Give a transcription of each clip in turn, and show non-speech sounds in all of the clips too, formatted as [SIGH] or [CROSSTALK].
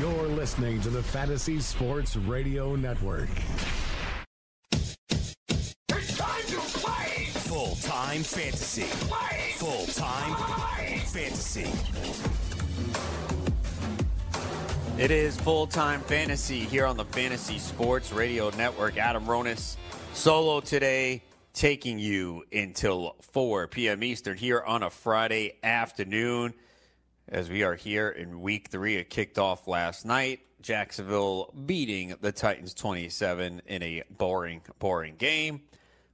You're listening to the Fantasy Sports Radio Network. It's time to play! Full time fantasy. Play! Full time fantasy. It is full time fantasy here on the Fantasy Sports Radio Network. Adam Ronis solo today, taking you until 4 p.m. Eastern here on a Friday afternoon. As we are here in week three, it kicked off last night. Jacksonville beating the Titans 27 in a boring, boring game.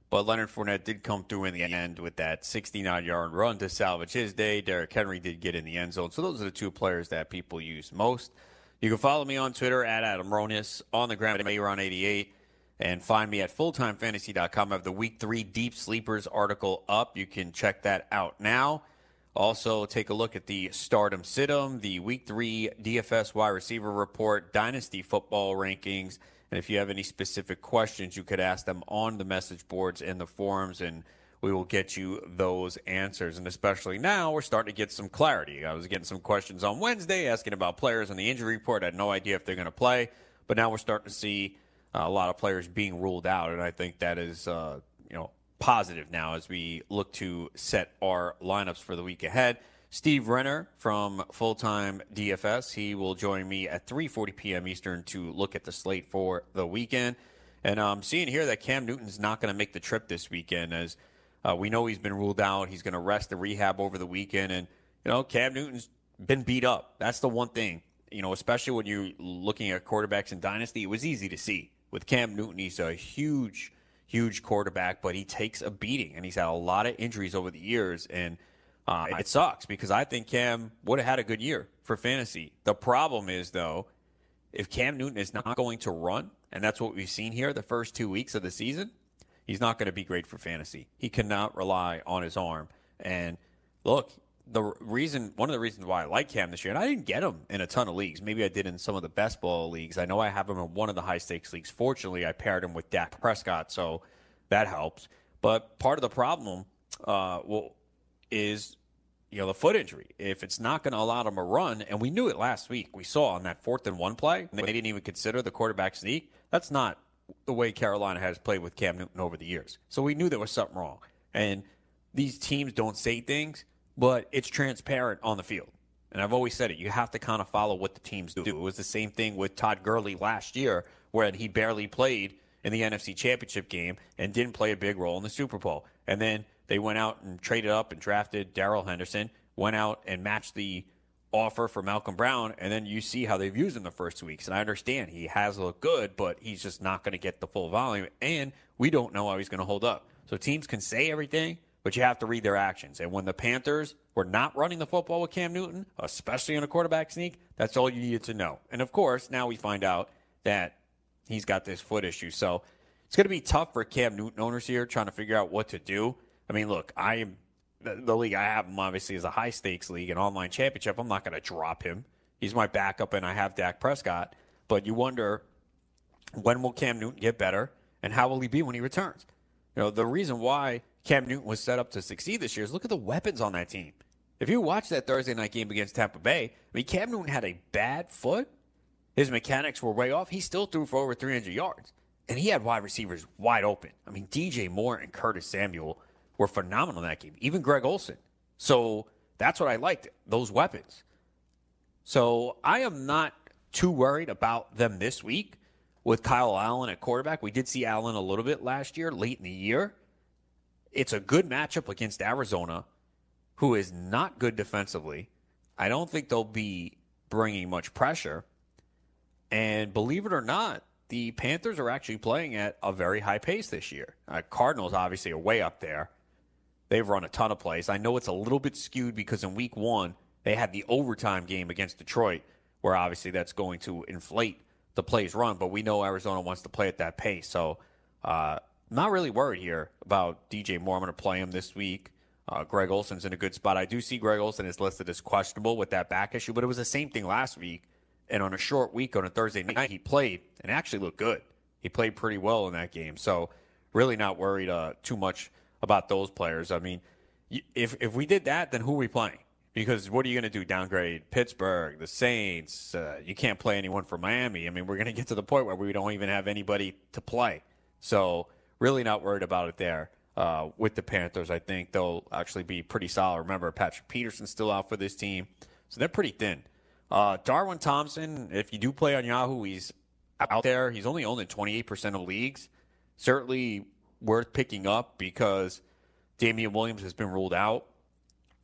But Leonard Fournette did come through in the end with that 69 yard run to salvage his day. Derrick Henry did get in the end zone. So those are the two players that people use most. You can follow me on Twitter at Adam Ronis, on the gram at Aaron88, and find me at fulltimefantasy.com. I have the week three deep sleepers article up. You can check that out now. Also, take a look at the Start 'Em Sit 'Em, the Week 3 DFS wide receiver report, Dynasty football rankings. And if you have any specific questions, you could ask them on the message boards and the forums, and we will get you those answers. And especially now, we're starting to get some clarity. I was getting some questions on Wednesday asking about players on the injury report. I had no idea if they're going to play, but now we're starting to see a lot of players being ruled out, and I think that is, uh, you know, positive now as we look to set our lineups for the week ahead. Steve Renner from Full Time DFS. He will join me at 3:40 p.m. Eastern to look at the slate for the weekend. And I'm um, seeing here that Cam Newton's not going to make the trip this weekend, as uh, we know he's been ruled out. He's going to rest the rehab over the weekend, and you know Cam Newton's been beat up. That's the one thing, you know, especially when you're looking at quarterbacks in dynasty. It was easy to see with Cam Newton. He's a huge huge quarterback, but he takes a beating, and he's had a lot of injuries over the years, and uh, it sucks because I think Cam would have had a good year for fantasy. The problem is though, if Cam Newton is not going to run, and that's what we've seen here the first two weeks of the season, he's not going to be great for fantasy. He cannot rely on his arm. And look, the reason, one of the reasons why I like Cam this year, and I didn't get him in a ton of leagues. Maybe I did in some of the best ball leagues. I know I have him in one of the high stakes leagues. Fortunately, I paired him with Dak Prescott, so that helps. But part of the problem, uh, well, is you know the foot injury. If it's not going to allow him to run, and we knew it last week, we saw on that fourth and one play, they didn't even consider the quarterback sneak. That's not the way Carolina has played with Cam Newton over the years. So we knew there was something wrong. And these teams don't say things but it's transparent on the field. And I've always said it. You have to kind of follow what the teams do. It was the same thing with Todd Gurley last year, where he barely played in the NFC Championship game and didn't play a big role in the Super Bowl. And then they went out and traded up and drafted Darrell Henderson, went out and matched the offer for Malcolm Brown, and then you see how they've used him the first two weeks. And I understand he has looked good, but he's just not going to get the full volume, and we don't know how he's going to hold up. So teams can say everything, but you have to read their actions. And when the Panthers were not running the football with Cam Newton, especially in a quarterback sneak, that's all you needed to know. And of course, now we find out that he's got this foot issue. So it's going to be tough for Cam Newton owners here trying to figure out what to do. I mean, look, I am the, the league I have him obviously is a high stakes league, an online championship. I'm not going to drop him. He's my backup, and I have Dak Prescott. But you wonder when will Cam Newton get better, and how will he be when he returns? You know, the reason why Cam Newton was set up to succeed this year is look at the weapons on that team. If you watch that Thursday night game against Tampa Bay, I mean, Cam Newton had a bad foot. His mechanics were way off. He still threw for over 300 yards. And he had wide receivers wide open. I mean, DJ Moore and Curtis Samuel were phenomenal in that game, even Greg Olsen. So that's what I liked, those weapons. So I am not too worried about them this week with Kyle Allen at quarterback. We did see Allen a little bit last year, late in the year. It's a good matchup against Arizona, who is not good defensively. I don't think they'll be bringing much pressure. And believe it or not, the Panthers are actually playing at a very high pace this year. Uh, Cardinals obviously are way up there. They've run a ton of plays. I know it's a little bit skewed because in week one, they had the overtime game against Detroit, where obviously that's going to inflate the plays run, but we know Arizona wants to play at that pace. So uh, not really worried here about DJ Moore. I'm going to play him this week. Uh, Greg Olsen's in a good spot. I do see Greg Olsen is listed as questionable with that back issue, but it was the same thing last week. And on a short week on a Thursday night, he played and actually looked good. He played pretty well in that game. So really not worried uh, too much about those players. I mean, if if we did that, then who are we playing? Because what are you going to do? Downgrade Pittsburgh, the Saints? Uh, you can't play anyone from Miami. I mean, we're going to get to the point where we don't even have anybody to play. So, really not worried about it there. Uh, with the Panthers, I think they'll actually be pretty solid. Remember, Patrick Peterson's still out for this team, so they're pretty thin. Uh, Darwin Thompson, if you do play on Yahoo, he's out there. He's only owned in 28% of leagues. Certainly worth picking up because Damien Williams has been ruled out.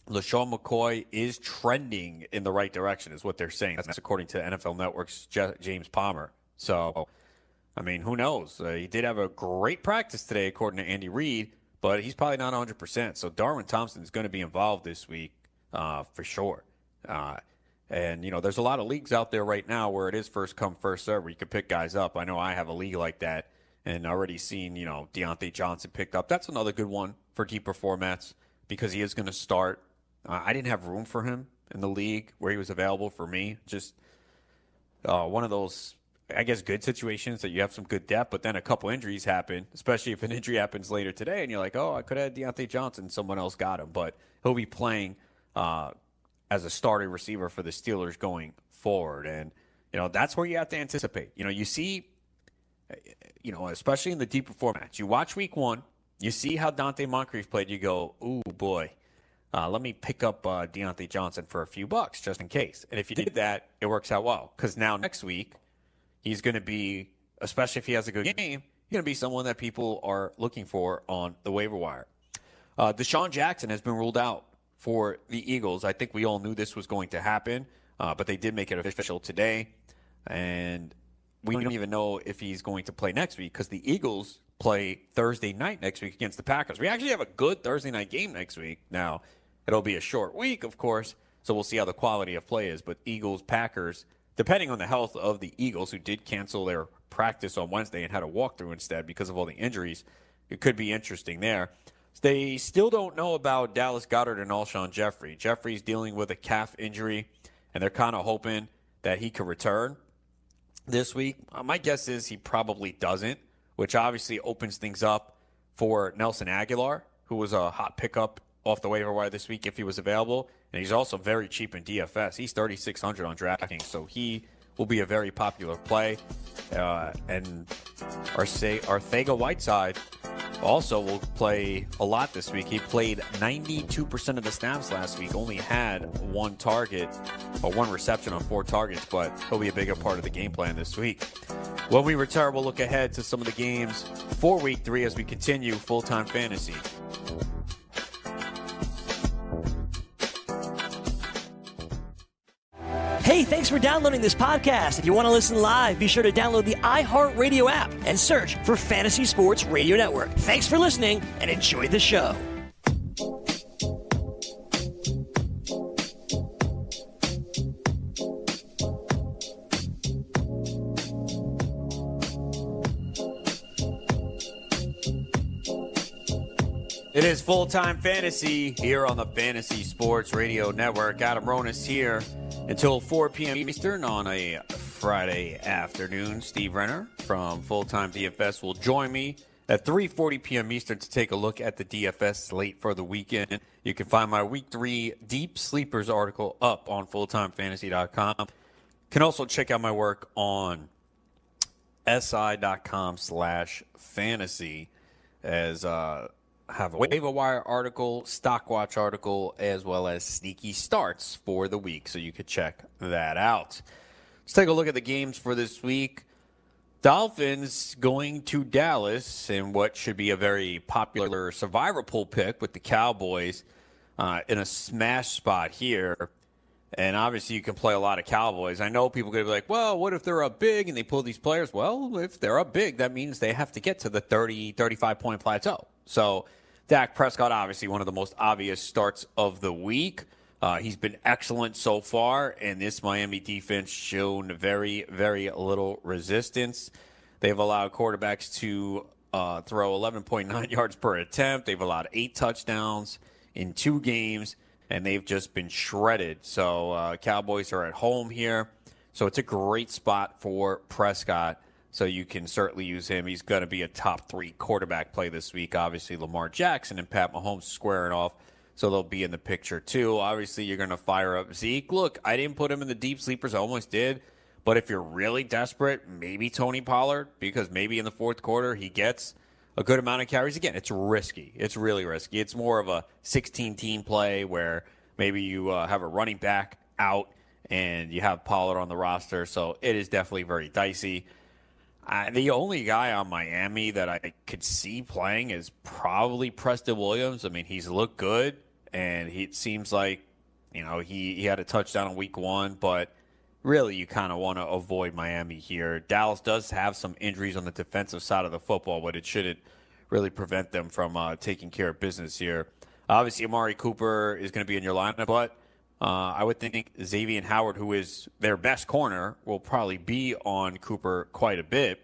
LeSean McCoy is trending in the right direction, is what they're saying. That's according to NFL Network's James Palmer. So, I mean, who knows? Uh, he did have a great practice today, according to Andy Reid, but he's probably not 100%. So, Darwin Thompson is going to be involved this week uh, for sure. Uh, and, you know, there's a lot of leagues out there right now where it is first come, first serve, where you can pick guys up. I know I have a league like that and already seen, you know, Diontae Johnson picked up. That's another good one for deeper formats because he is going to start. Uh, I didn't have room for him in the league where he was available for me. Just uh, one of those, I guess, good situations that you have some good depth, but then a couple injuries happen, especially if an injury happens later today, and you're like, oh, I could have had Diontae Johnson. Someone else got him, but he'll be playing uh, as a starting receiver for the Steelers going forward. And, you know, that's where you have to anticipate. You know, you see, you know, especially in the deeper formats, you watch week one, you see how Donte Moncrief played, you go, ooh, boy. Uh, let me pick up uh, Diontae Johnson for a few bucks just in case. And if you did that, it works out well because now next week he's going to be, especially if he has a good game, he's going to be someone that people are looking for on the waiver wire. Uh, DeSean Jackson has been ruled out for the Eagles. I think we all knew this was going to happen, uh, but they did make it official today. And we don't even know if he's going to play next week because the Eagles play Thursday night next week against the Packers. We actually have a good Thursday night game next week. Now, it'll be a short week, of course, so we'll see how the quality of play is. But Eagles, Packers, depending on the health of the Eagles, who did cancel their practice on Wednesday and had a walkthrough instead because of all the injuries, it could be interesting there. They still don't know about Dallas Goedert and Alshon Jeffery. Jeffery's dealing with a calf injury, and they're kind of hoping that he could return this week. Uh, my guess is he probably doesn't, which obviously opens things up for Nelson Agholor, who was a hot pickup off the waiver wire this week if he was available. And he's also very cheap in DFS. He's 3600 on DraftKings, so he will be a very popular play. Uh, and Arcega Whiteside also will play a lot this week. He played 92% of the snaps last week, only had one target or one reception on four targets, but he'll be a bigger part of the game plan this week. When we return, we'll look ahead to some of the games for week three as we continue full time fantasy. Hey, thanks for downloading this podcast. If you want to listen live, be sure to download the iHeartRadio app and search for Fantasy Sports Radio Network. Thanks for listening and enjoy the show. It is full time fantasy here on the Fantasy Sports Radio Network. Adam Ronis here until 4 p.m. Eastern on a Friday afternoon. Steve Renner from Full Time DFS will join me at 3:40 p.m. Eastern to take a look at the DFS slate for the weekend. You can find my Week Three Deep Sleepers article up on FullTimeFantasy.com. Can also check out my work on si.com/slash fantasy as uh, have a waiver wire article, stock watch article, as well as sneaky starts for the week. So you could check that out. Let's take a look at the games for this week. Dolphins going to Dallas in what should be a very popular survivor pool pick with the Cowboys uh, in a smash spot here. And obviously, you can play a lot of Cowboys. I know people could be like, well, what if they're up big and they pull these players? Well, if they're up big, that means they have to get to the 30, 35 point plateau. So Dak Prescott, obviously one of the most obvious starts of the week. Uh, he's been excellent so far, and this Miami defense shown very, very little resistance. They've allowed quarterbacks to uh, throw 11.9 [LAUGHS] yards per attempt. They've allowed eight touchdowns in two games, and they've just been shredded. So, uh, Cowboys are at home here. So, it's a great spot for Prescott. So you can certainly use him. He's going to be a top three quarterback play this week. Obviously, Lamar Jackson and Pat Mahomes squaring off. so they'll be in the picture too. Obviously, you're going to fire up Zeke. Look, I didn't put him in the deep sleepers. I almost did. But if you're really desperate, maybe Tony Pollard, because maybe in the fourth quarter he gets a good amount of carries. Again, it's risky. It's really risky. It's more of a 16 team play where maybe you uh, have a running back out and you have Pollard on the roster. So it is definitely very dicey. Uh, the only guy on Miami that I could see playing is probably Preston Williams. I mean, he's looked good, and he, it seems like you know he, he had a touchdown in week one, but really you kind of want to avoid Miami here. Dallas does have some injuries on the defensive side of the football, but it shouldn't really prevent them from uh, taking care of business here. Obviously, Amari Cooper is going to be in your lineup, but uh, I would think Xavien Howard, who is their best corner, will probably be on Cooper quite a bit.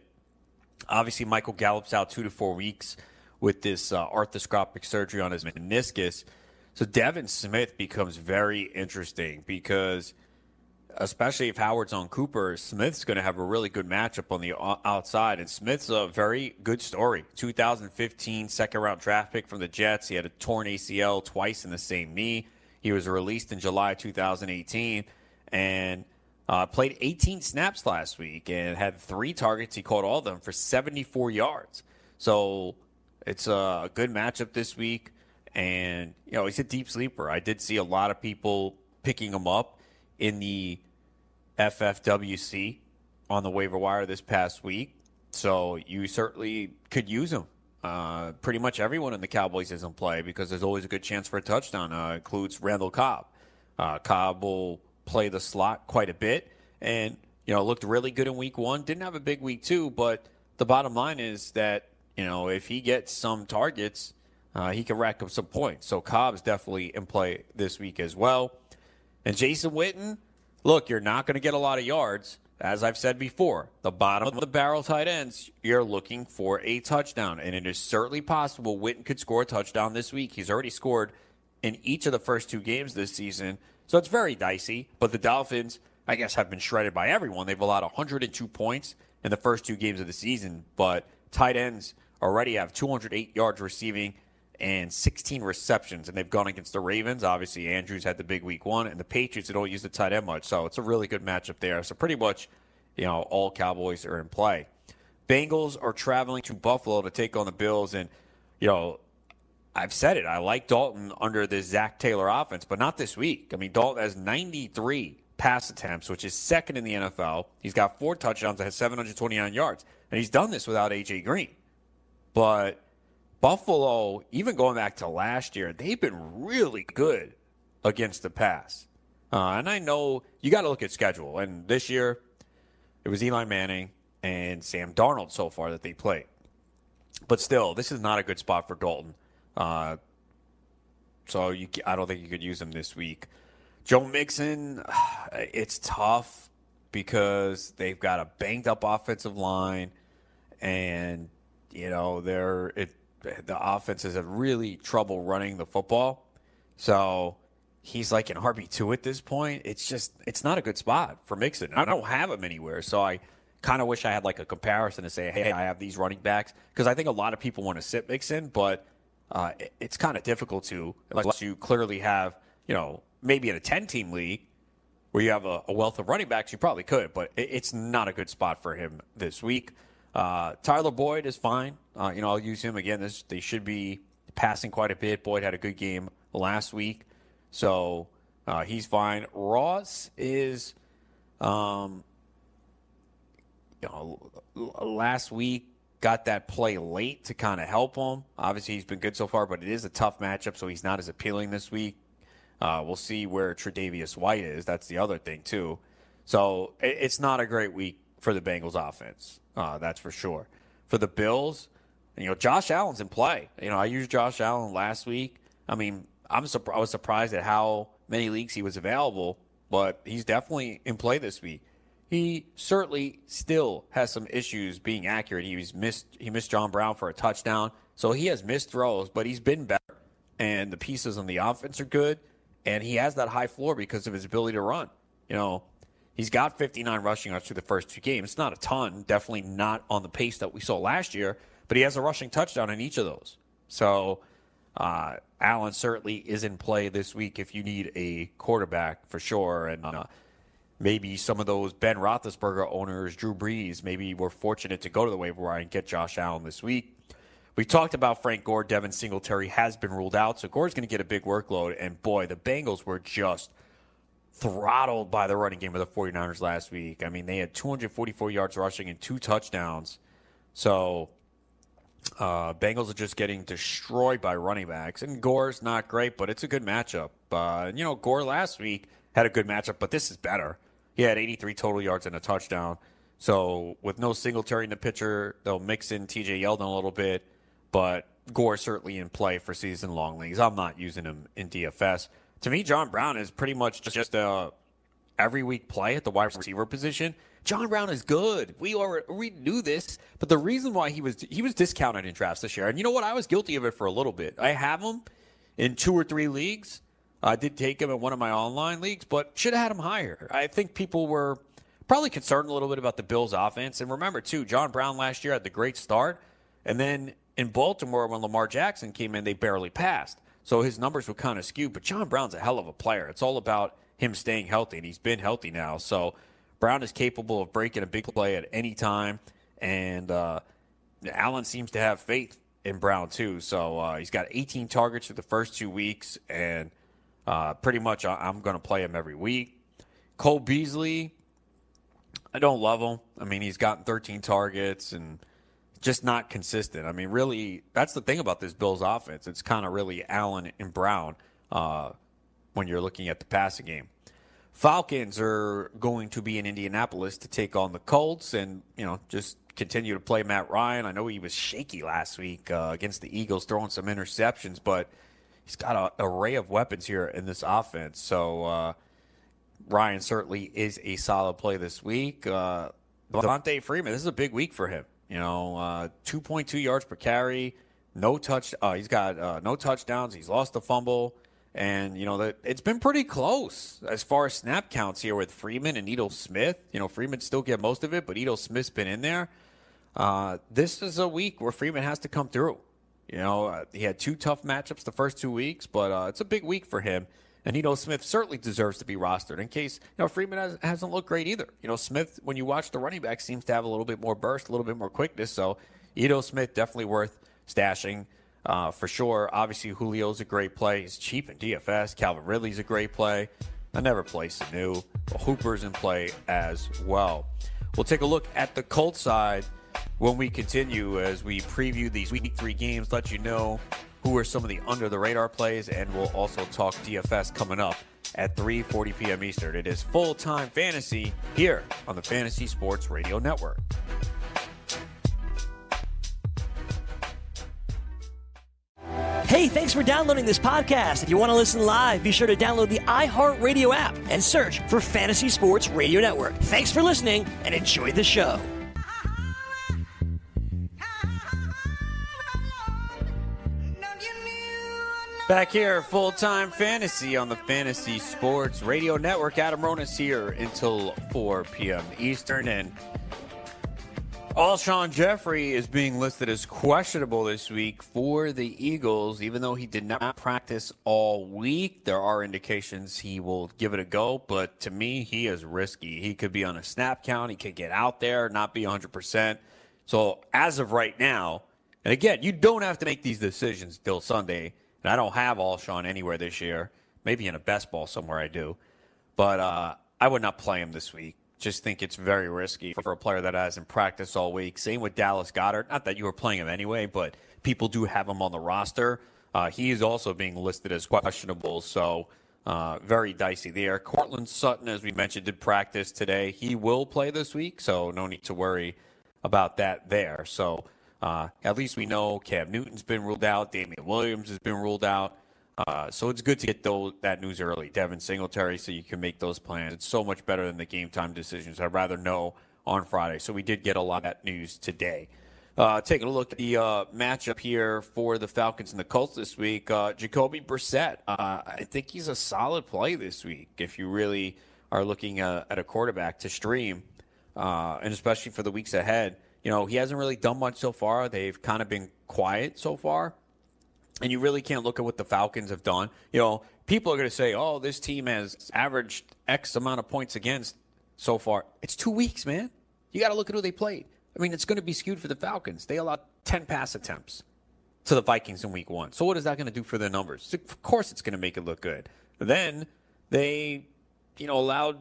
Obviously, Michael Gallup's out two to four weeks with this uh, arthroscopic surgery on his meniscus. So Devin Smith becomes very interesting because – especially if Howard's on Cooper, Smith's going to have a really good matchup on the outside. And Smith's a very good story. 2015 second round draft pick from the Jets. He had a torn ACL twice in the same knee. He was released in July 2018 and uh, played 18 snaps last week and had three targets. He caught all of them for 74 yards. So it's a good matchup this week. And, you know, he's a deep sleeper. I did see a lot of people picking him up in the FFWC on the waiver wire this past week. So you certainly could use him. Uh, pretty much everyone in the Cowboys is in play because there's always a good chance for a touchdown. Uh, includes Randall Cobb. Uh, Cobb will play the slot quite a bit, and you know looked really good in Week One. Didn't have a big Week Two, but the bottom line is that you know if he gets some targets, uh, he can rack up some points. So Cobb's definitely in play this week as well. And Jason Witten, look, you're not going to get a lot of yards. As I've said before, the bottom of the barrel tight ends, you're looking for a touchdown. And it is certainly possible Witten could score a touchdown this week. He's already scored in each of the first two games this season. So it's very dicey. But the Dolphins, I guess, have been shredded by everyone. They've allowed 102 points in the first two games of the season. But tight ends already have 208 yards receiving and 16 receptions, and they've gone against the Ravens. Obviously, Andrews had the big week one, and the Patriots, they don't use the tight end much, so it's a really good matchup there. So pretty much, you know, all Cowboys are in play. Bengals are traveling to Buffalo to take on the Bills, and you know, I've said it. I like Dalton under the Zac Taylor offense, but not this week. I mean, Dalton has 93 pass attempts, which is second in the NFL. He's got four touchdowns that has 729 yards, and he's done this without AJ Green. But Buffalo, even going back to last year, they've been really good against the pass. Uh, and I know you got to look at schedule. And this year, it was Eli Manning and Sam Darnold so far that they played. But still, this is not a good spot for Dalton. Uh, so you, I don't think you could use him this week. Joe Mixon, [SIGHS] it's tough because they've got a banged up offensive line, and you know they're it, the offenses have really trouble running the football. So he's like an RB two at this point. It's just it's not a good spot for Mixon. I don't have him anywhere, so I kind of wish I had like a comparison to say, hey, I have these running backs because I think a lot of people want to sit Mixon, but uh, it's kind of difficult to unless you clearly have you know maybe in a ten team league where you have a, wealth of running backs, you probably could, but it, it's not a good spot for him this week. Uh, Tyler Boyd is fine. Uh, you know, I'll use him again. This, they should be passing quite a bit. Boyd had a good game last week, so uh, he's fine. Ross is, um, you know, last week got that play late to kind of help him. Obviously, he's been good so far, but it is a tough matchup, so he's not as appealing this week. Uh, we'll see where Tre'Davious White is. That's the other thing too. So it's not a great week for the Bengals offense. Uh, that's for sure. For the Bills, you know, Josh Allen's in play. You know, I used Josh Allen last week. I mean, I'm I was surprised at how many leagues he was available, but he's definitely in play this week. He certainly still has some issues being accurate. He was missed he missed John Brown for a touchdown, so he has missed throws, but he's been better. And the pieces on the offense are good, and he has that high floor because of his ability to run. You know, He's got 59 rushing yards through the first two games. It's not a ton, definitely not on the pace that we saw last year, but he has a rushing touchdown in each of those. So Uh, Allen certainly is in play this week if you need a quarterback for sure. And uh, maybe some of those Ben Roethlisberger owners, Drew Brees, maybe were fortunate to go to the waiver wire and get Josh Allen this week. We talked about Frank Gore. Devin Singletary has been ruled out, so Gore's going to get a big workload. And boy, the Bengals were just throttled by the running game of the 49ers last week. I mean, they had 244 yards rushing and two touchdowns. So uh, Bengals are just getting destroyed by running backs. And Gore's not great, but it's a good matchup. Uh, you know, Gore last week had a good matchup, but this is better. He had 83 total yards and a touchdown. So with no Singletary in the pitcher, they'll mix in TJ Yeldon a little bit but Gore certainly in play for season long leagues. I'm not using him in DFS. To me, John Brown is pretty much just a uh, every week play at the wide receiver position. John Brown is good. We are we knew this, but the reason why he was he was discounted in drafts this year, and you know what? I was guilty of it for a little bit. I have him in two or three leagues. I did take him in one of my online leagues, but should have had him higher. I think people were probably concerned a little bit about the Bills' offense, and remember too, John Brown last year had the great start, and then in Baltimore, when Lamar Jackson came in, they barely passed. So his numbers were kind of skewed. But John Brown's a hell of a player. It's all about him staying healthy, and he's been healthy now. So Brown is capable of breaking a big play at any time. And uh, Allen seems to have faith in Brown, too. So uh, he's got 18 targets for the first two weeks, and uh, pretty much I'm going to play him every week. Cole Beasley, I don't love him. I mean, he's gotten 13 targets and just not consistent. I mean, really, that's the thing about this Bills offense. It's kind of really Allen and Brown uh, when you're looking at the passing game. Falcons are going to be in Indianapolis to take on the Colts and, you know, just continue to play Matt Ryan. I know he was shaky last week uh, against the Eagles, throwing some interceptions, but he's got an array of weapons here in this offense. So uh, Ryan certainly is a solid play this week. Uh, Devonta Freeman, this is a big week for him. You know, uh, 2.2 yards per carry, no touch. Uh, he's got uh, no touchdowns. He's lost a fumble, and you know that it's been pretty close as far as snap counts here with Freeman and Ito Smith. You know, Freeman still get most of it, but Ito Smith's been in there. Uh, this is a week where Freeman has to come through. You know, uh, he had two tough matchups the first two weeks, but uh, it's a big week for him. And Ito Smith certainly deserves to be rostered in case, you know, Freeman has, hasn't looked great either. You know, Smith, when you watch the running back, seems to have a little bit more burst, a little bit more quickness. So Ito Smith definitely worth stashing uh, for sure. Obviously, Julio's a great play. He's cheap in DFS. Calvin Ridley's a great play. I never play Sanu. Hooper's in play as well. We'll take a look at the Colts side when we continue as we preview these week three games, let you know who are some of the under the radar plays, and we'll also talk DFS coming up at 3:40 p.m. Eastern. It is full time fantasy here on the Fantasy Sports Radio Network. Hey, thanks for downloading this podcast. If you want to listen live, be sure to download the iHeartRadio app and search for Fantasy Sports Radio Network. Thanks for listening and enjoy the show. Back here, full time fantasy on the Fantasy Sports Radio Network. Adam Ronis here until 4 p.m. Eastern. And Alshon Jeffery is being listed as questionable this week for the Eagles, even though he did not practice all week. There are indications he will give it a go, but to me, he is risky. He could be on a snap count, he could get out there, not be 100%. So, as of right now, and again, you don't have to make these decisions till Sunday and I don't have Alshon anywhere this year. Maybe in a best ball somewhere I do. But uh, I would not play him this week. Just think it's very risky for a player that hasn't practiced all week. Same with Dallas Goedert. Not that you were playing him anyway, but people do have him on the roster. Uh, he is also being listed as questionable, so uh, very dicey there. Courtland Sutton, as we mentioned, did practice today. He will play this week, so no need to worry about that there. So uh, at least we know Cam Newton's been ruled out. Damien Williams has been ruled out. Uh, so it's good to get those, that news early. Devin Singletary, so you can make those plans. It's so much better than the game time decisions. I'd rather know on Friday. So we did get a lot of that news today. Uh, taking a look at the uh, matchup here for the Falcons and the Colts this week. Uh, Jacoby Brissett, uh, I think he's a solid play this week if you really are looking uh, at a quarterback to stream, and especially for the weeks ahead. You know, he hasn't really done much so far. They've kind of been quiet so far. and you really can't look at what the Falcons have done. You know, people are going to say, "Oh, this team has averaged X amount of points against so far." It's two weeks, man. You got to look at who they played. I mean, it's going to be skewed for the Falcons. They allowed ten pass attempts to the Vikings in Week One. So what is that going to do for their numbers? Of course, it's going to make it look good. then they, you know, allowed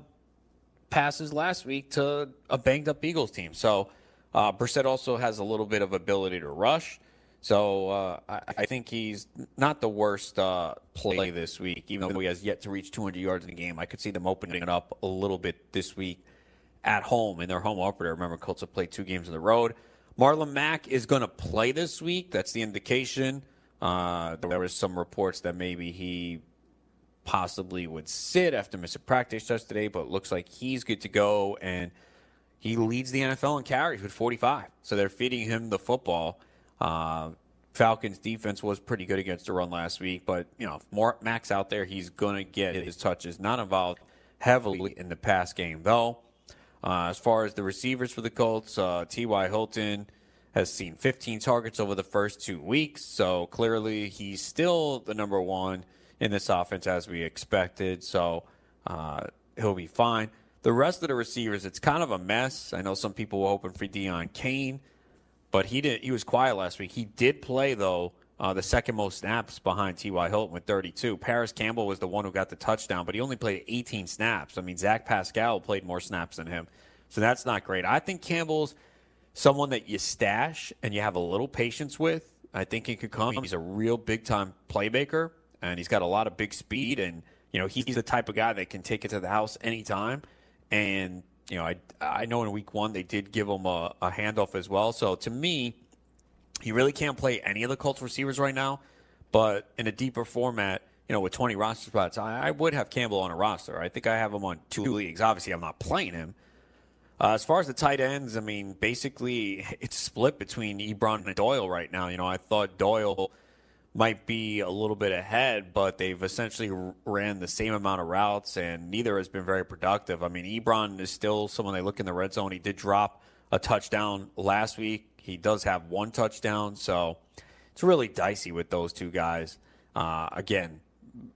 passes last week to a banged up Eagles team. So uh, Brissett also has a little bit of ability to rush. So uh, I, I, think he's not the worst uh, play this week, even though he has yet to reach 200 yards in the game. I could see them opening it up a little bit this week at home in their home opener. Remember, Colts have played two games on the road. Marlon Mack is going to play this week. That's the indication. Uh, there was some reports that maybe he possibly would sit after missing practice yesterday, but looks like he's good to go, and he leads the NFL in carries with 45. So they're feeding him the football. Uh, Falcons defense was pretty good against the run last week, but you know, more Max out there, he's to get his touches. Not involved heavily in the pass game though. Uh, as far as the receivers for the Colts, uh, T.Y. Hilton has seen 15 targets over the first two weeks, so clearly he's still the number one in this offense as we expected. So uh, he'll be fine. The rest of the receivers, it's kind of a mess. I know some people were hoping for Deon Cain, but he didn't. He was quiet last week. He did play though. Uh, the second most snaps behind T.Y. Hilton with 32. Parris Campbell was the one who got the touchdown, but he only played 18 snaps. I mean, Zach Pascal played more snaps than him. So that's not great. I think Campbell's someone that you stash and you have a little patience with. I think he could come. He's a real big time playmaker and he's got a lot of big speed. And you know, he's the type of guy that can take it to the house anytime. And you know, I I know in week one they did give him a, a handoff as well. So to me, he really can't play any of the Colts receivers right now. But in a deeper format, you know, with 20 roster spots, I, I would have Campbell on a roster. I think I have him on two leagues. Obviously, I'm not playing him. Uh, as far as the tight ends, I mean, basically [LAUGHS] it's split between Ebron and Doyle right now. You know, I thought Doyle might be a little bit ahead, but they've essentially ran the same amount of routes, and neither has been very productive. I mean, Ebron is still someone they look in the red zone. He did drop a touchdown last week. He does have one touchdown, so it's really dicey with those two guys. Uh, again,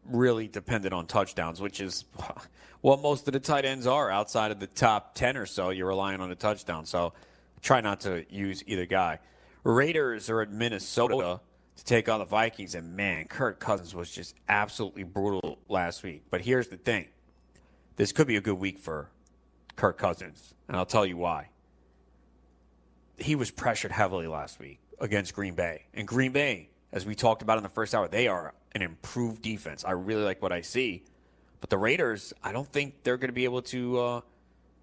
really dependent on touchdowns, which is [LAUGHS] what most of the tight ends are outside of the top 10 or so. You're relying on a touchdown. So try not to use either guy. Raiders are at Minnesota to take on the Vikings. And man, Kirk Cousins was just absolutely brutal last week. But here's the thing this could be a good week for Kirk Cousins. And I'll tell you why. He was pressured heavily last week against Green Bay. And Green Bay, as we talked about in the first hour, they are an improved defense. I really like what I see. But the Raiders, I don't think they're going to be able to uh,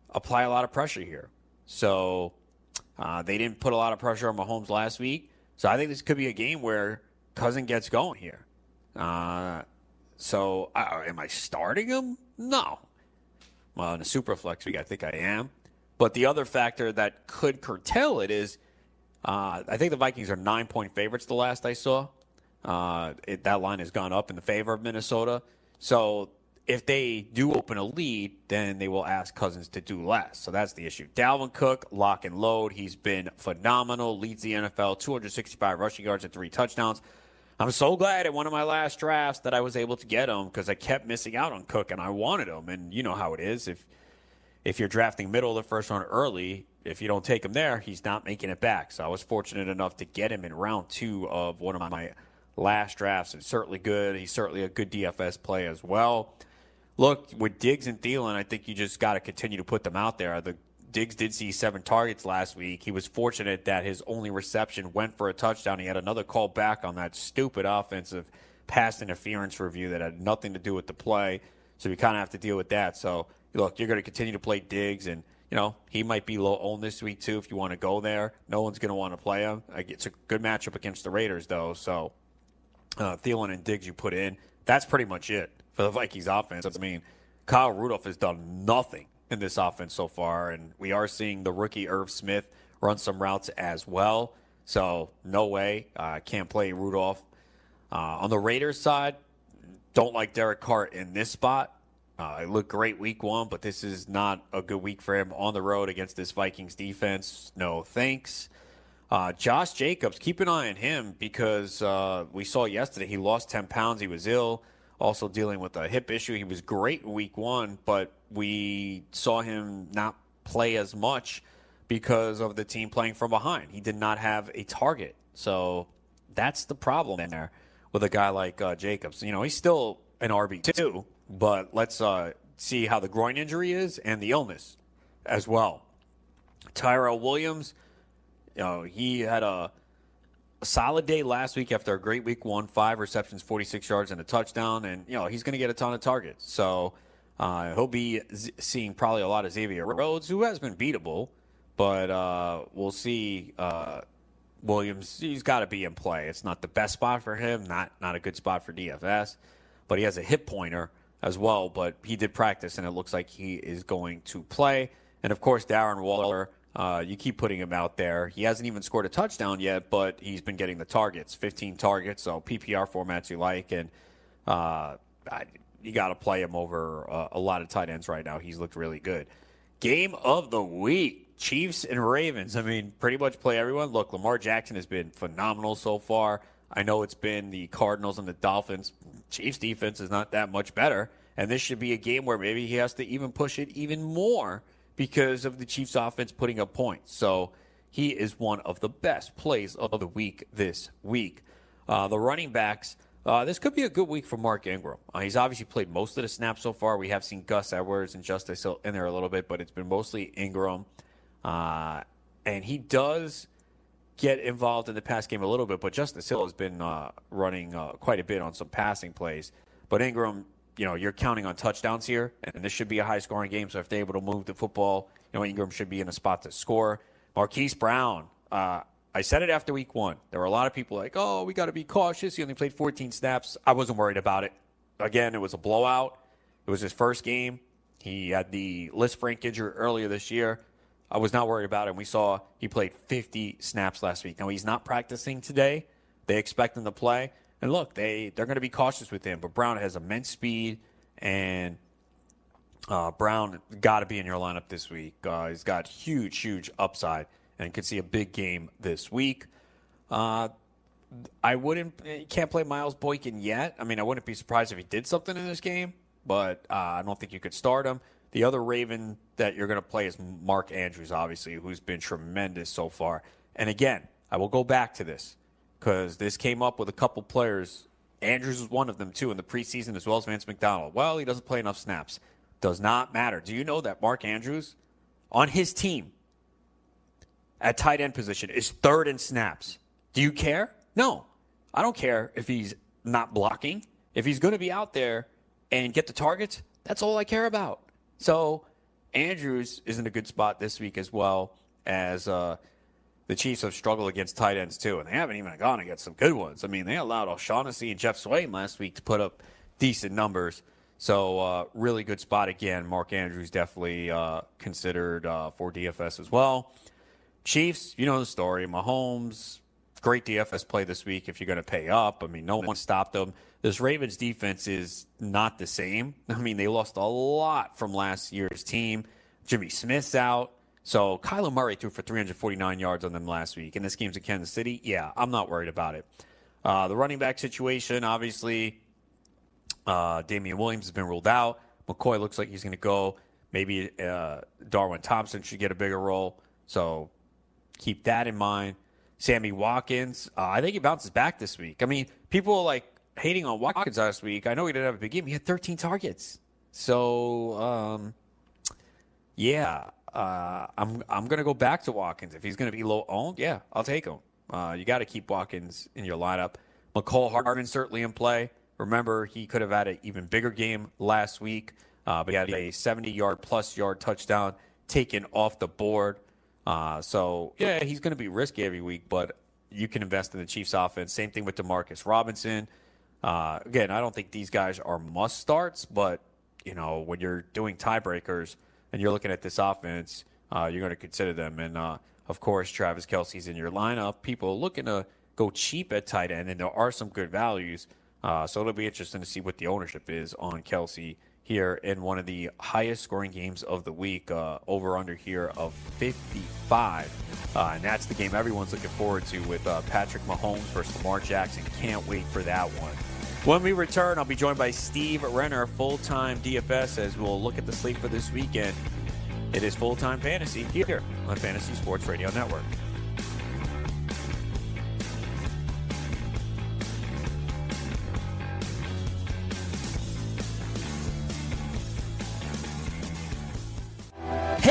apply a lot of pressure here. So uh, they didn't put a lot of pressure on Mahomes last week. So I think this could be a game where Cousin gets going here. Uh, so am I starting him? No. Well, in a super flex week, I think I am. But the other factor that could curtail it is uh, I think the Vikings are nine point favorites the last I saw. Uh, it, that line has gone up in the favor of Minnesota. So if they do open a lead, then they will ask Cousins to do less. So that's the issue. Dalvin Cook, lock and load. He's been phenomenal. Leads the NFL, 265 rushing yards and three touchdowns. I'm so glad at one of my last drafts that I was able to get him because I kept missing out on Cook and I wanted him. And you know how it is. If if you're drafting middle of the first round early, if you don't take him there, he's not making it back. So I was fortunate enough to get him in round two of one of my last drafts. And certainly good. He's certainly a good DFS play as well look, with Diggs and Thielen, I think you just got to continue to put them out there. The Diggs did see seven targets last week. He was fortunate that his only reception went for a touchdown. He had another call back on that stupid offensive pass interference review that had nothing to do with the play. So we kind of have to deal with that. So look, you're going to continue to play Diggs, and you know he might be low owned this week too. If you want to go there, no one's going to want to play him. It's a good matchup against the Raiders, though. So uh, Thielen and Diggs you put in. That's pretty much it for the Vikings offense. I mean, Kyle Rudolph has done nothing in this offense so far, and we are seeing the rookie Irv Smith run some routes as well. So no way, uh, can't play Rudolph. Uh, on the Raiders side, don't like Derek Carr in this spot. Uh, it looked great week one, but this is not a good week for him on the road against this Vikings defense. No thanks. Uh, Josh Jacobs, keep an eye on him because uh, we saw yesterday he lost 10 pounds. He was ill, also dealing with a hip issue. He was great week one, but we saw him not play as much because of the team playing from behind. He did not have a target. So that's the problem in there with a guy like uh, Jacobs. You know, he's still an RB2, but let's uh, see how the groin injury is and the illness as well. Tyrell Williams, you know, he had a, a solid day last week after a great week one, five receptions, 46 yards, and a touchdown. And, you know, he's going to get a ton of targets. So uh, he'll be z- seeing probably a lot of Xavier Rhodes, who has been beatable, but uh, we'll see. Uh, Williams, he's got to be in play. It's not the best spot for him, not not a good spot for DFS, but he has a hip pointer as well. But he did practice, and it looks like he is going to play. And of course, Darren Waller, uh, you keep putting him out there. He hasn't even scored a touchdown yet, but he's been getting the targets, 15 targets, so PPR formats you like, and uh, I, you got to play him over uh, a lot of tight ends right now. He's looked really good. Game of the week. Chiefs and Ravens. I mean, pretty much play everyone. Look, Lamar Jackson has been phenomenal so far. I know it's been the Cardinals and the Dolphins. Chiefs defense is not that much better. And this should be a game where maybe he has to even push it even more because of the Chiefs offense putting up points. So he is one of the best plays of the week this week. Uh, the running backs, uh, this could be a good week for Mark Ingram. Uh, he's obviously played most of the snaps so far. We have seen Gus Edwards and Justice Hill in there a little bit, but it's been mostly Ingram. Uh, and he does get involved in the pass game a little bit, but Justice Hill has been uh, running uh, quite a bit on some passing plays. But Ingram, you know, you're counting on touchdowns here, and this should be a high scoring game. So if they're able to move the football, you know, Ingram should be in a spot to score. Marquise Brown, uh, I said it after week one. There were a lot of people like, oh, we got to be cautious. He only played 14 snaps. I wasn't worried about it. Again, it was a blowout. It was his first game. He had the Lisfranc injury earlier this year. I was not worried about him. We saw he played 50 snaps last week. Now he's not practicing today. They expect him to play. And look, they they're going to be cautious with him. But Brown has immense speed, and uh, Brown got to be in your lineup this week. Uh, he's got huge, huge upside, and could see a big game this week. Uh, I wouldn't can't play Miles Boykin yet. I mean, I wouldn't be surprised if he did something in this game, but uh, I don't think you could start him. The other Raven that you're going to play is Mark Andrews, obviously, who's been tremendous so far. And again, I will go back to this because this came up with a couple players. Andrews was one of them, too, in the preseason, as well as Vance McDonald. Well, he doesn't play enough snaps. Does not matter. Do you know that Mark Andrews, on his team, at tight end position, is third in snaps? Do you care? No. I don't care if he's not blocking. If he's going to be out there and get the targets, that's all I care about. So Andrews is in a good spot this week as well as uh, the Chiefs have struggled against tight ends too, and they haven't even gone against some good ones. I mean, they allowed O'Shaughnessy and Geoff Swaim last week to put up decent numbers. So uh, really good spot again. Mark Andrews definitely uh, considered uh, for DFS as well. Chiefs, you know the story. Mahomes, great DFS play this week if you're going to pay up. I mean, no one stopped them. This Ravens defense is not the same. [LAUGHS] I mean, they lost a lot from last year's team. Jimmy Smith's out. So Kyler Murray threw for 349 yards on them last week. And this game's in Kansas City. Yeah, I'm not worried about it. Uh, the running back situation, obviously, uh, Damien Williams has been ruled out. McCoy looks like he's going to go. Maybe uh, Darwin Thompson should get a bigger role. So keep that in mind. Sammy Watkins, uh, I think he bounces back this week. I mean, people like hating on Watkins last week. I know he didn't have a big game. He had 13 targets. So, um, yeah, uh, I'm I'm to go back to Watkins. If he's to be low owned, yeah, I'll take him. Uh, you got to keep Watkins in your lineup. Mecole Hardman certainly in play. Remember, he could have had an even bigger game last week, uh, but he had a 70 yard plus yard touchdown taken off the board. Uh, so, yeah, he's going to be risky every week, but you can invest in the Chiefs offense. Same thing with Demarcus Robinson. Uh, again, I don't think these guys are must starts, but, you know, when you're doing tiebreakers and you're looking at this offense, uh, you're going to consider them. And, uh, of course, Travis Kelce's in your lineup. People looking to go cheap at tight end, and there are some good values. Uh, so it'll be interesting to see what the ownership is on Kelce here in one of the highest scoring games of the week, uh, over under here of 55. Uh, and that's the game everyone's looking forward to with uh, Patrick Mahomes versus Lamar Jackson. Can't wait for that one. When we return, I'll be joined by Steve Renner, full time DFS, as we'll look at the slate for this weekend. It is full time fantasy here on Fantasy Sports Radio Network.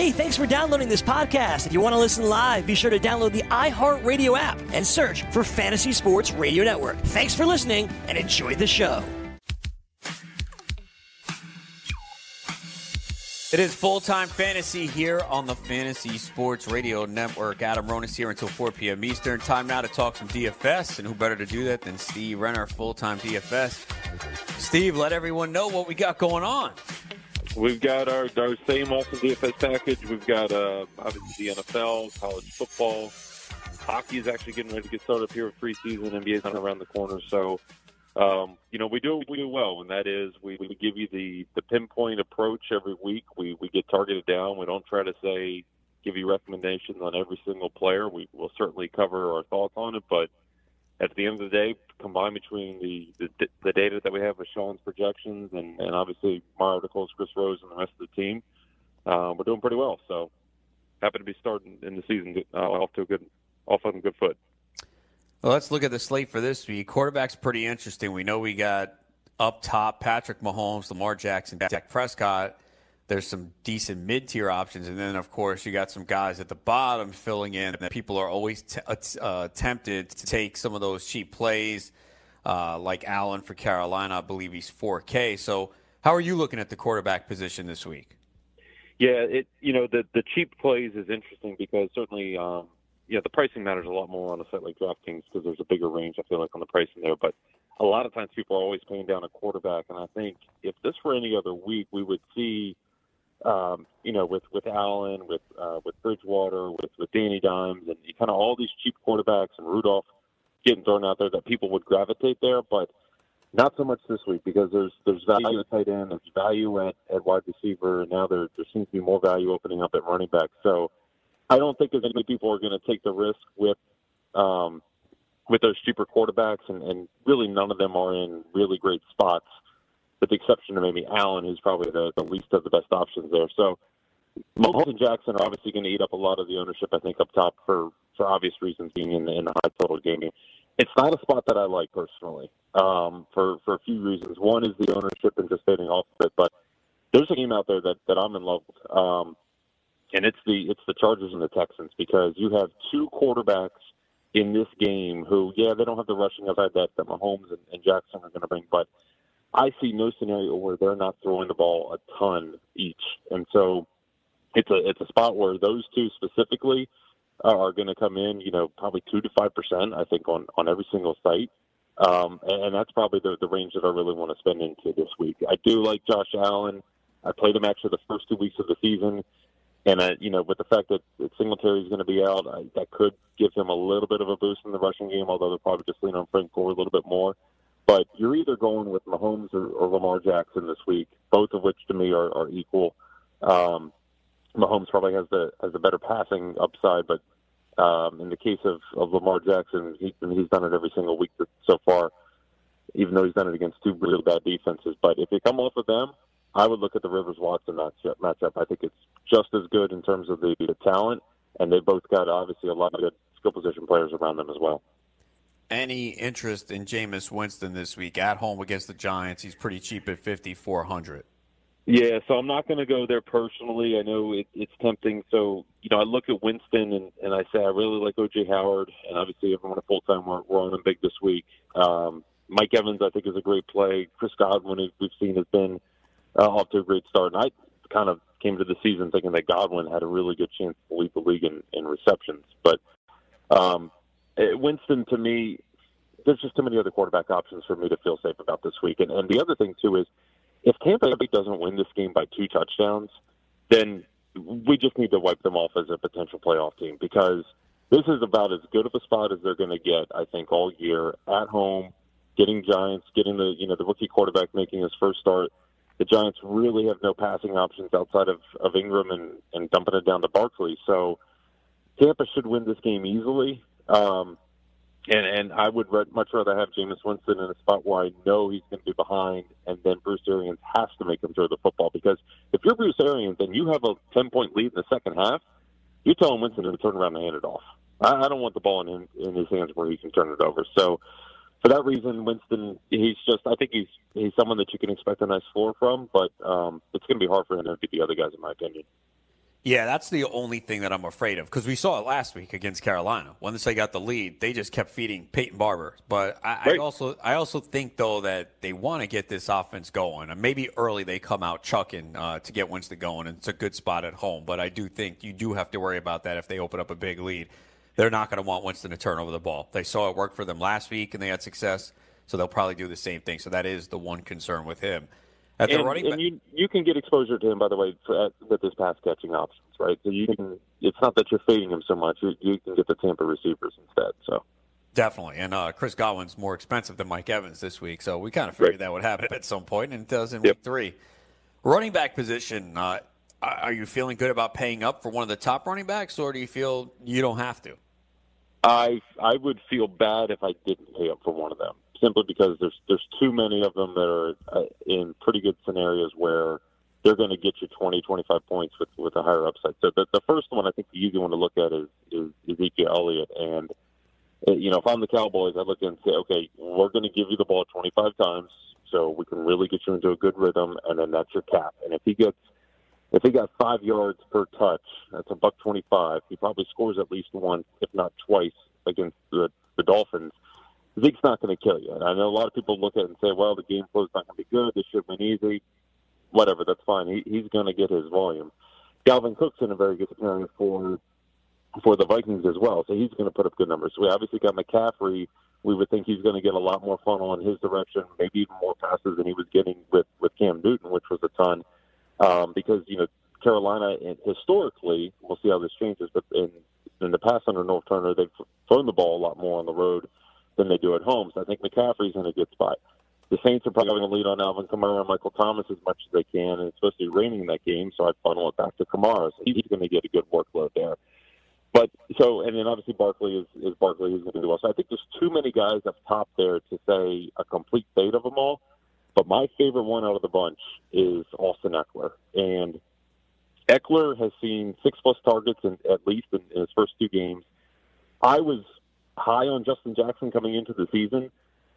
Hey, thanks for downloading this podcast. If you want to listen live, be sure to download the iHeartRadio app and search for Fantasy Sports Radio Network. Thanks for listening and enjoy the show. It is full time fantasy here on the Fantasy Sports Radio Network. Adam Ronis here until 4 p.m. Eastern. Time now to talk some DFS, and who better to do that than Steve Renner, full time DFS. Steve, let everyone know what we got going on. We've got our, our same awesome DFS package. We've got uh, obviously the NFL, college football. Hockey is actually getting ready to get started up here with preseason. NBA's not around the corner. So, um, you know, we do we do well, and that is we, we give you the, the pinpoint approach every week. We, we get targeted down. We don't try to say, give you recommendations on every single player. We will certainly cover our thoughts on it, but at the end of the day, combined between the, the, the data that we have with Sean's projections and, and obviously my articles, Chris Rose, and the rest of the team, uh, we're doing pretty well. So happy to be starting in the season uh, off to a good, off on a good foot. Well, let's look at the slate for this week. Quarterback's pretty interesting. We know we got up top Patrick Mahomes, Lamar Jackson, Dak Prescott there's some decent mid tier options. And then, of course, you got some guys at the bottom filling in. And people are always uh, uh, tempted to take some of those cheap plays, uh, like Allen for Carolina. I believe he's 4K. So, how are you looking at the quarterback position this week? Yeah, it you know the the cheap plays is interesting because certainly um, yeah the pricing matters a lot more on a site like DraftKings because there's a bigger range I feel like on the pricing there. But a lot of times people are always paying down a quarterback, and I think if this were any other week, we would see um, you know, with with Allen, with uh, with Bridgewater, with with Danny Dimes, and kind of all these cheap quarterbacks and Rudolph getting thrown out there that people would gravitate there, but not so much this week because there's there's value at tight end, there's value at, at wide receiver, and now there there seems to be more value opening up at running back. So I don't think there's any people are going to take the risk with um, with those cheaper quarterbacks, and, and really none of them are in really great spots with the exception of maybe Allen, who's probably the, the least of the best options there. So Mahomes and Jackson are obviously going to eat up a lot of the ownership, I think, up top for, for obvious reasons, being in the, in the high total gaming. It's not a spot that I like personally um, for, for a few reasons. One is the ownership and just fading off of it, but there's a game out there that, that I'm in love with. Um, and it's the it's the Chargers and the Texans because you have two quarterbacks in this game who, yeah, they don't have the rushing upside that, that Mahomes and, and Jackson are going to bring, but – I see no scenario where they're not throwing the ball a ton each, and so it's a it's a spot where those two specifically are going to come in. You know, probably two to five percent. I think on on every single site, um, and, and that's probably the the range that I really want to spend into this week. I do like Josh Allen. I played him actually the first two weeks of the season. And I, you know, with the fact that Singletary is going to be out, I, that could give him a little bit of a boost in the rushing game. Although they're probably just lean on Frank Gore a little bit more. But you're either going with Mahomes or, or Lamar Jackson this week, both of which to me are, are equal. Um, Mahomes probably has the has a better passing upside, but um, in the case of, of Lamar Jackson, he, he's done it every single week so far, even though he's done it against two really bad defenses. But if you come off of them, I would look at the Rivers Watson matchup. matchup. I think it's just as good in terms of the, the talent, and they both got obviously a lot of good skill position players around them as well any interest in Jameis Winston this week at home against the Giants? He's pretty cheap at fifty four hundred. Yeah, so I'm not going to go there personally. I know it, it's tempting. So, you know, I look at Winston and, and I say I really like O.J. Howard, and obviously everyone at full time we're, we're on him big this week. Um, Mike Evans, I think, is a great play. Chris Godwin, we've seen, has been uh, off to a great start. And I kind of came to the season thinking that Godwin had a really good chance to lead the league in, in receptions. But um, Uh, Winston, to me, there's just too many other quarterback options for me to feel safe about this week. And, and the other thing too is, if Tampa Bay doesn't win this game by two touchdowns, then we just need to wipe them off as a potential playoff team because this is about as good of a spot as they're going to get, I think, all year at home, getting Giants, getting the you know the rookie quarterback making his first start. the Giants really have no passing options outside of, of Engram and, and dumping it down to Barkley. So Tampa should win this game easily. Um, and and I would much rather have Jameis Winston in a spot where I know he's going to be behind, and then Bruce Arians has to make him throw the football. Because if you're Bruce Arians and you have a ten point lead in the second half, you're telling Winston to turn around and hand it off. I, I don't want the ball in in his hands where he can turn it over. So for that reason, Winston, he's just I think he's he's someone that you can expect a nice floor from, but um, it's going to be hard for him to beat the other guys, in my opinion. Yeah, that's the only thing that I'm afraid of because we saw it last week against Carolina. Once they got the lead, they just kept feeding Peyton Barber. But I, right. I also, I also think though that they want to get this offense going. And maybe early they come out chucking uh, to get Winston going, and it's a good spot at home. But I do think you do have to worry about that if they open up a big lead. They're not going to want Winston to turn over the ball. They saw it work for them last week, and they had success. So they'll probably do the same thing. So that is the one concern with him. At the and, running and you you can get exposure to him by the way for, with his pass catching options, right? So you can. It's not that you're fading him so much. You, you can get the Tampa receivers instead. So. Definitely, and uh, Chris Godwin's more expensive than Mike Evans this week, so we kind of figured right. that would happen at some point, and it does in yep. week three. Running back position, uh, are you feeling good about paying up for one of the top running backs, or do you feel you don't have to? I I would feel bad if I didn't pay up for one of them simply because there's there's too many of them that are uh, in pretty good scenarios where they're going to get you 20, 25 points with with a higher upside. So the, the first one, I think the easy one to look at is is Ezekiel Elliott, and uh, you know if I'm the Cowboys, I look and say, okay, we're going to give you the ball 25 times, so we can really get you into a good rhythm, and then that's your cap. And if he gets if he got five yards per touch, that's a buck twenty-five. He probably scores at least once, if not twice, against the, the Dolphins. Zeke's not going to kill you. And I know a lot of people look at it and say, well, the game flow's not going to be good. This should win easy. Whatever, that's fine. He, he's going to get his volume. Dalvin Cook's in a very good scenario for for the Vikings as well, so he's going to put up good numbers. We obviously got McCaffrey. We would think he's going to get a lot more funnel in his direction, maybe even more passes than he was getting with with Cam Newton, which was a ton. Um, because you know Carolina, historically, we'll see how this changes, but in in the past under Norv Turner, they've thrown the ball a lot more on the road than they do at home. So I think McCaffrey's in a good spot. The Saints are probably going to lead on Alvin Kamara and Michael Thomas as much as they can, and it's supposed to be raining in that game, so I'd funnel it back to Kamara. So he's going to get a good workload there. But so, and then obviously Barkley is, is Barkley who's going to do well. So I think there's too many guys up top there to say a complete fate of them all. But my favorite one out of the bunch is Austin Ekeler, and Ekeler has seen six plus targets in, at least in, in his first two games. I was high on Justin Jackson coming into the season.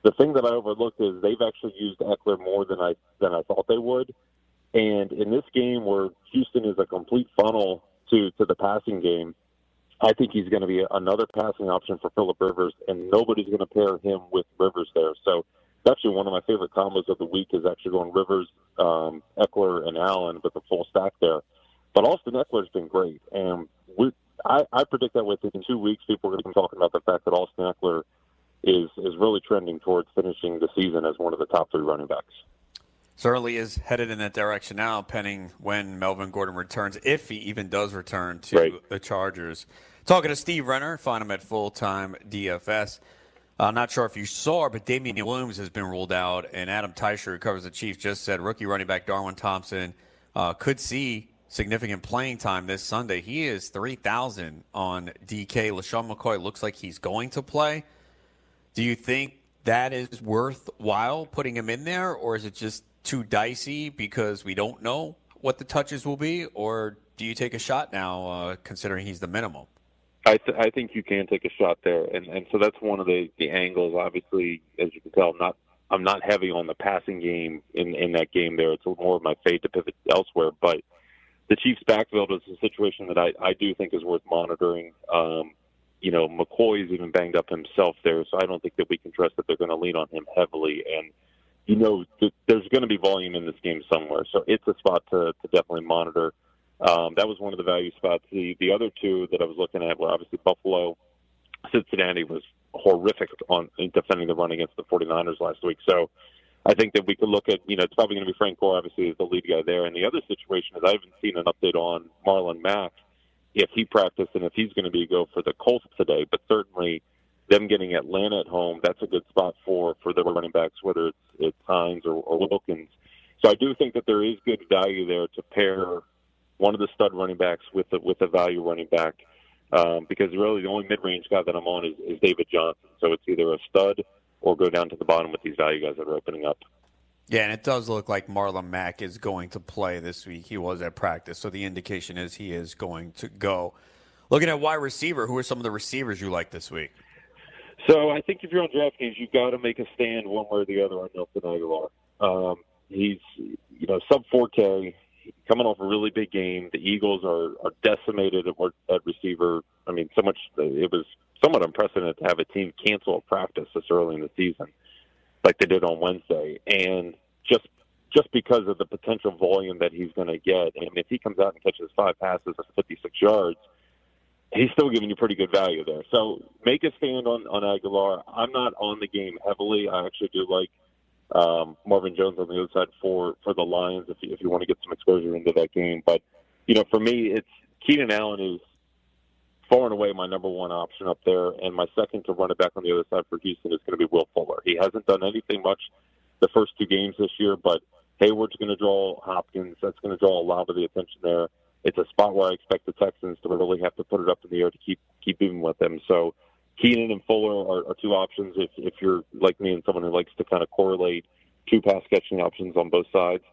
The thing that I overlooked is they've actually used Ekeler more than I than I thought they would. And in this game where Houston is a complete funnel to to the passing game, I think he's going to be another passing option for Philip Rivers, and nobody's going to pair him with Rivers there. So it's actually one of my favorite combos of the week is actually going Rivers, um, Ekeler, and Allen with the full stack there. But Austin Ekeler's been great, and we I, I predict that within two weeks, people are going to be talking about the fact that Austin Ekeler is is really trending towards finishing the season as one of the top three running backs. Certainly is headed in that direction now, pending when Melvin Gordon returns, if he even does return to right. the Chargers. Talking to Steve Renner, find him at full time DFS. I'm not sure if you saw, but Damien Williams has been ruled out, and Adam Teicher, who covers the Chiefs, just said rookie running back Darwin Thompson uh, could see significant playing time this Sunday. He is 3,000 on DK. LeSean McCoy looks like he's going to play. Do you think that is worthwhile putting him in there, or is it just too dicey because we don't know what the touches will be, or do you take a shot now, uh, considering he's the minimum? I, th- I think you can take a shot there, and and so that's one of the the angles. Obviously, as you can tell, I'm not I'm not heavy on the passing game in in that game. There, it's more of my fate to pivot elsewhere, but the Chiefs' backfield is a situation that I, I do think is worth monitoring. Um, you know, McCoy's even banged up himself there, so I don't think that we can trust that they're going to lean on him heavily. And you know, th- there's going to be volume in this game somewhere, so it's a spot to, to definitely monitor. Um, that was one of the value spots. The the other two that I was looking at were obviously Buffalo. Cincinnati was horrific on defending the run against the 49ers last week. So I think that we could look at, you know, it's probably going to be Frank Gore, obviously, as the lead guy there. And the other situation is I haven't seen an update on Marlon Mack if he practiced and if he's going to be go for the Colts today. But certainly, them getting Atlanta at home, that's a good spot for for the running backs, whether it's it's Hines or, or Wilkins. So I do think that there is good value there to pair one of the stud running backs with a, with a value running back um, because really the only mid-range guy that I'm on is, is David Johnson. So it's either a stud or go down to the bottom with these value guys that are opening up. Yeah, and it does look like Marlon Mack is going to play this week. He was at practice, so the indication is he is going to go. Looking at wide receiver, who are some of the receivers you like this week? So I think if you're on DraftKings, you've got to make a stand one way or the other on Nelson Agholor. Um, he's, you know, sub 4K, coming off a really big game. The Eagles are, are decimated at, at receiver. I mean, so much it was somewhat unprecedented to have a team cancel a practice this early in the season, like they did on Wednesday, and just just because of the potential volume that he's going to get. Mean, if he comes out and catches five passes for 56 yards, he's still giving you pretty good value there. So make a stand on on Agholor. I'm not on the game heavily. I actually do like um, Marvin Jones on the other side for for the Lions if you, if you want to get some exposure into that game. But you know, for me, it's Keenan Allen is far and away my number one option up there, and my second to run it back on the other side for Houston is going to be Will Fuller. He hasn't done anything much the first two games this year, but Hayward's going to draw Hopkins. That's going to draw a lot of the attention there. It's a spot where I expect the Texans to really have to put it up in the air to keep keep even with them. So Keenan and Fuller are, are two options if if you're like me and someone who likes to kind of correlate two pass catching options on both sides.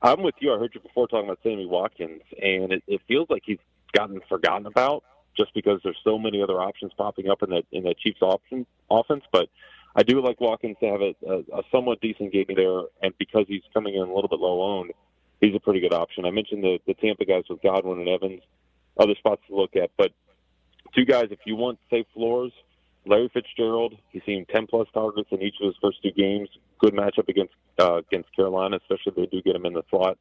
I'm with you. I heard you before talking about Sammy Watkins, and it, it feels like he's gotten forgotten about just because there's so many other options popping up in that in that Chiefs option offense. But I do like Watkins to have a, a, a somewhat decent game there, and because he's coming in a little bit low owned, he's a pretty good option. I mentioned the the Tampa guys with Godwin and Evans, other spots to look at, but two guys if you want safe floors. Larry Fitzgerald, he's seen 10 plus targets in each of his first two games. Good matchup against uh, against Carolina, especially if they do get him in the slot.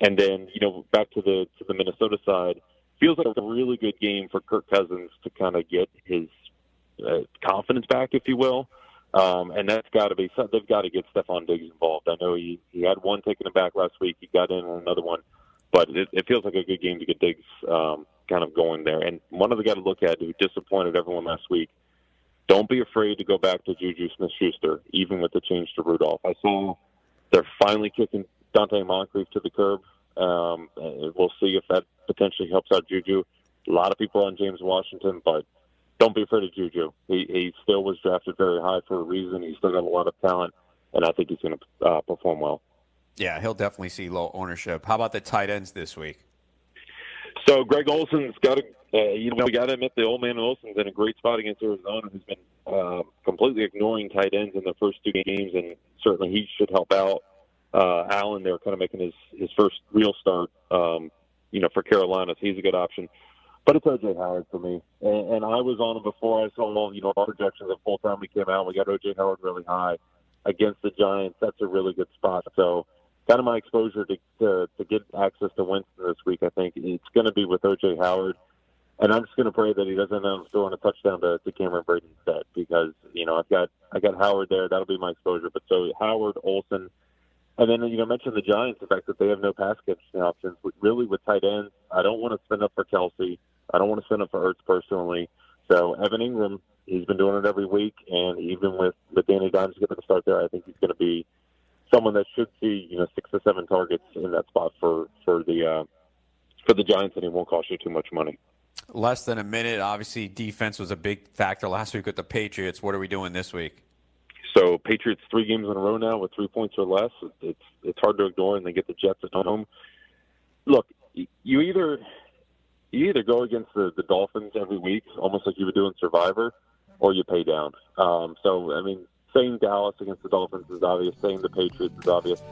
And then you know back to the to the Minnesota side, feels like a really good game for Kirk Cousins to kind of get his uh, confidence back, if you will. Um, and that's got to be they've got to get Stefon Diggs involved. I know he he had one taken back last week. He got in another one, but it, it feels like a good game to get Diggs um, kind of going there. And one of the guys to look at who disappointed everyone last week. Don't be afraid to go back to Juju Smith-Schuster, even with the change to Rudolph. I saw they're finally kicking Donte Moncrief to the curb. Um, we'll see if that potentially helps out Juju. A lot of people on James Washington, but don't be afraid of Juju. He, he still was drafted very high for a reason. He's still got a lot of talent, and I think he's going to uh, perform well. Yeah, he'll definitely see low ownership. How about the tight ends this week? So Greg Olsen's got a, uh, you know, we got to admit the old man Olsen's in a great spot against Arizona, who's been uh, completely ignoring tight ends in the first two games, and certainly he should help out. Uh, Allen, they're kind of making his his first real start, um, you know, for Carolina, so he's a good option. But it's OJ Howard for me, and, and I was on him before I saw you know our projections at full time we came out. We got OJ Howard really high against the Giants. That's a really good spot. So kind of my exposure to to, to get access to Winston this week. I think it's going to be with OJ Howard, and I'm just going to pray that he doesn't end up throwing a touchdown to, to Cameron Brate instead because you know I've got I got Howard there. That'll be my exposure. But so Howard Olsen. And then you know mention the Giants, the fact that they have no pass catching options. Really, with tight ends, I don't want to spend up for Kelce. I don't want to spend up for Ertz personally. So Evan Engram, he's been doing it every week, and even with with Danny Dimes getting the start there, I think he's going to be someone that should see you know six to seven targets in that spot for for the uh, for the Giants, and it won't cost you too much money. Less than a minute. Obviously, defense was a big factor last week with the Patriots. What are we doing this week? So Patriots three games in a row now with three points or less. It's it's hard to ignore, and they get the Jets at home. Look, you either you either go against the, the Dolphins every week, almost like you were doing Survivor, or you pay down. Um, so I mean, saying Dallas against the Dolphins is obvious. Saying the Patriots is obvious.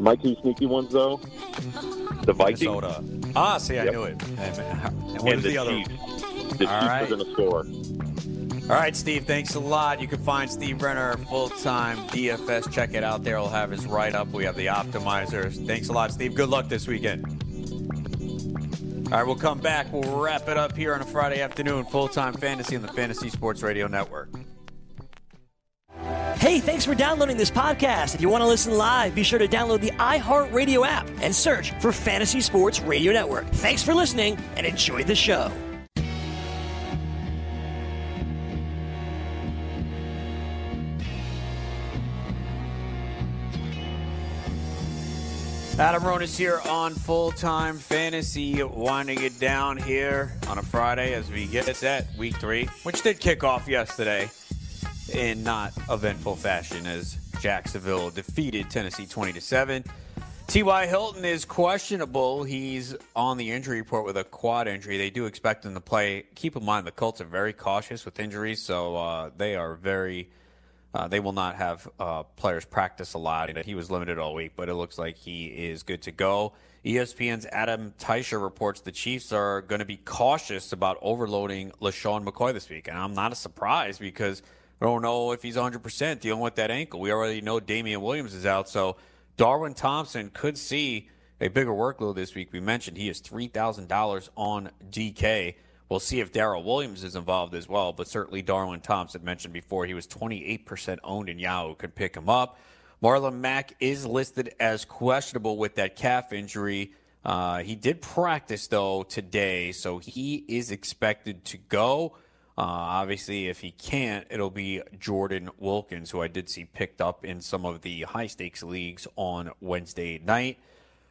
My two sneaky ones, though, the Vikings. Minnesota. Ah, see, I Yep. knew it. And, and what and the, the, other? Chiefs. The All Chiefs right. are going to score. All right, Steve, thanks a lot. You can find Steve Renner full time DFS. Check it out there. He'll have his write up. We have the optimizers. Thanks a lot, Steve. Good luck this weekend. All right, we'll come back. We'll wrap it up here on a Friday afternoon. Full time fantasy on the Fantasy Sports Radio Network. Hey, thanks for downloading this podcast. If you want to listen live, be sure to download the iHeartRadio app and search for Fantasy Sports Radio Network. Thanks for listening and enjoy the show. Adam Ronis here on Full Time Fantasy, winding it down here on a Friday as we get set week three, which did kick off yesterday in not eventful fashion as Jacksonville defeated Tennessee 20 to 7. T.Y. Hilton is questionable. He's on the injury report with a quad injury. They do expect him to play. Keep in mind, the Colts are very cautious with injuries, so uh, they are very uh, they will not have uh, players practice a lot. He was limited all week, but it looks like he is good to go. ESPN's Adam Teicher reports the Chiefs are going to be cautious about overloading LeSean McCoy this week. And I'm not a surprise because I don't know if he's 100% dealing with that ankle. We already know Damien Williams is out. So Darwin Thompson could see a bigger workload this week. We mentioned he is $3,000 on DK. We'll see if Darrel Williams is involved as well, but certainly Darwin Thompson mentioned before he was 28% owned in Yahoo could pick him up. Marlon Mack is listed as questionable with that calf injury. Uh, he did practice though today, so he is expected to go. Uh, obviously, if he can't, it'll be Jordan Wilkins, who I did see picked up in some of the high stakes leagues on Wednesday night.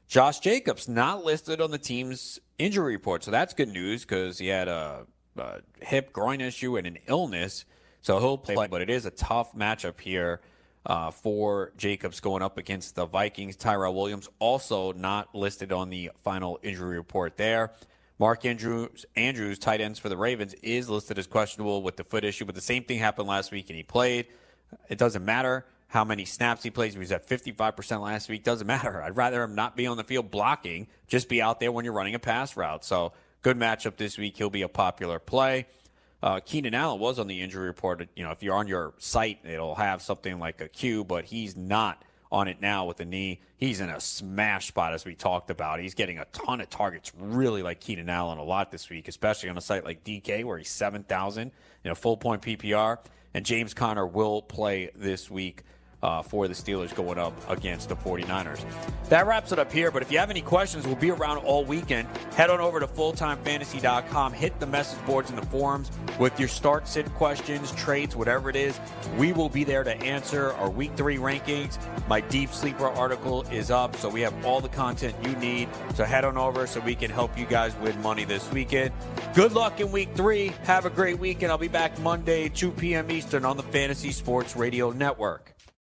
Josh Jacobs not listed on the team's injury report, so that's good news because he had a, a, hip groin issue and an illness, so he'll play. But it is a tough matchup here uh, for Jacobs going up against the Vikings. Tyrell Williams also not listed on the final injury report there. Mark Andrews, Andrews, tight ends for the Ravens, is listed as questionable with the foot issue, but the same thing happened last week and he played. It doesn't matter how many snaps he plays. He was at 55% last week. Doesn't matter. I'd rather him not be on the field blocking, just be out there when you're running a pass route. So good matchup this week. He'll be a popular play. Uh, Keenan Allen was on the injury report. You know, if you're on your site, it'll have something like a Q, but he's not on it now with the knee. He's in a smash spot, as we talked about. He's getting a ton of targets, really like Keenan Allen a lot this week, especially on a site like DK where he's 7,000 in a full point PPR. And James Conner will play this week uh, for the Steelers going up against the 49ers. That wraps it up here, but if you have any questions, we'll be around all weekend. Head on over to fulltimefantasy.com, hit the message boards in the forums with your start sit questions, trades, whatever it is. We will be there to answer our week three rankings. My deep sleeper article is up, so we have all the content you need. So head on over so we can help you guys win money this weekend. Good luck in week three. Have a great weekend. I'll be back Monday, 2 p.m. Eastern on the Fantasy Sports Radio Network.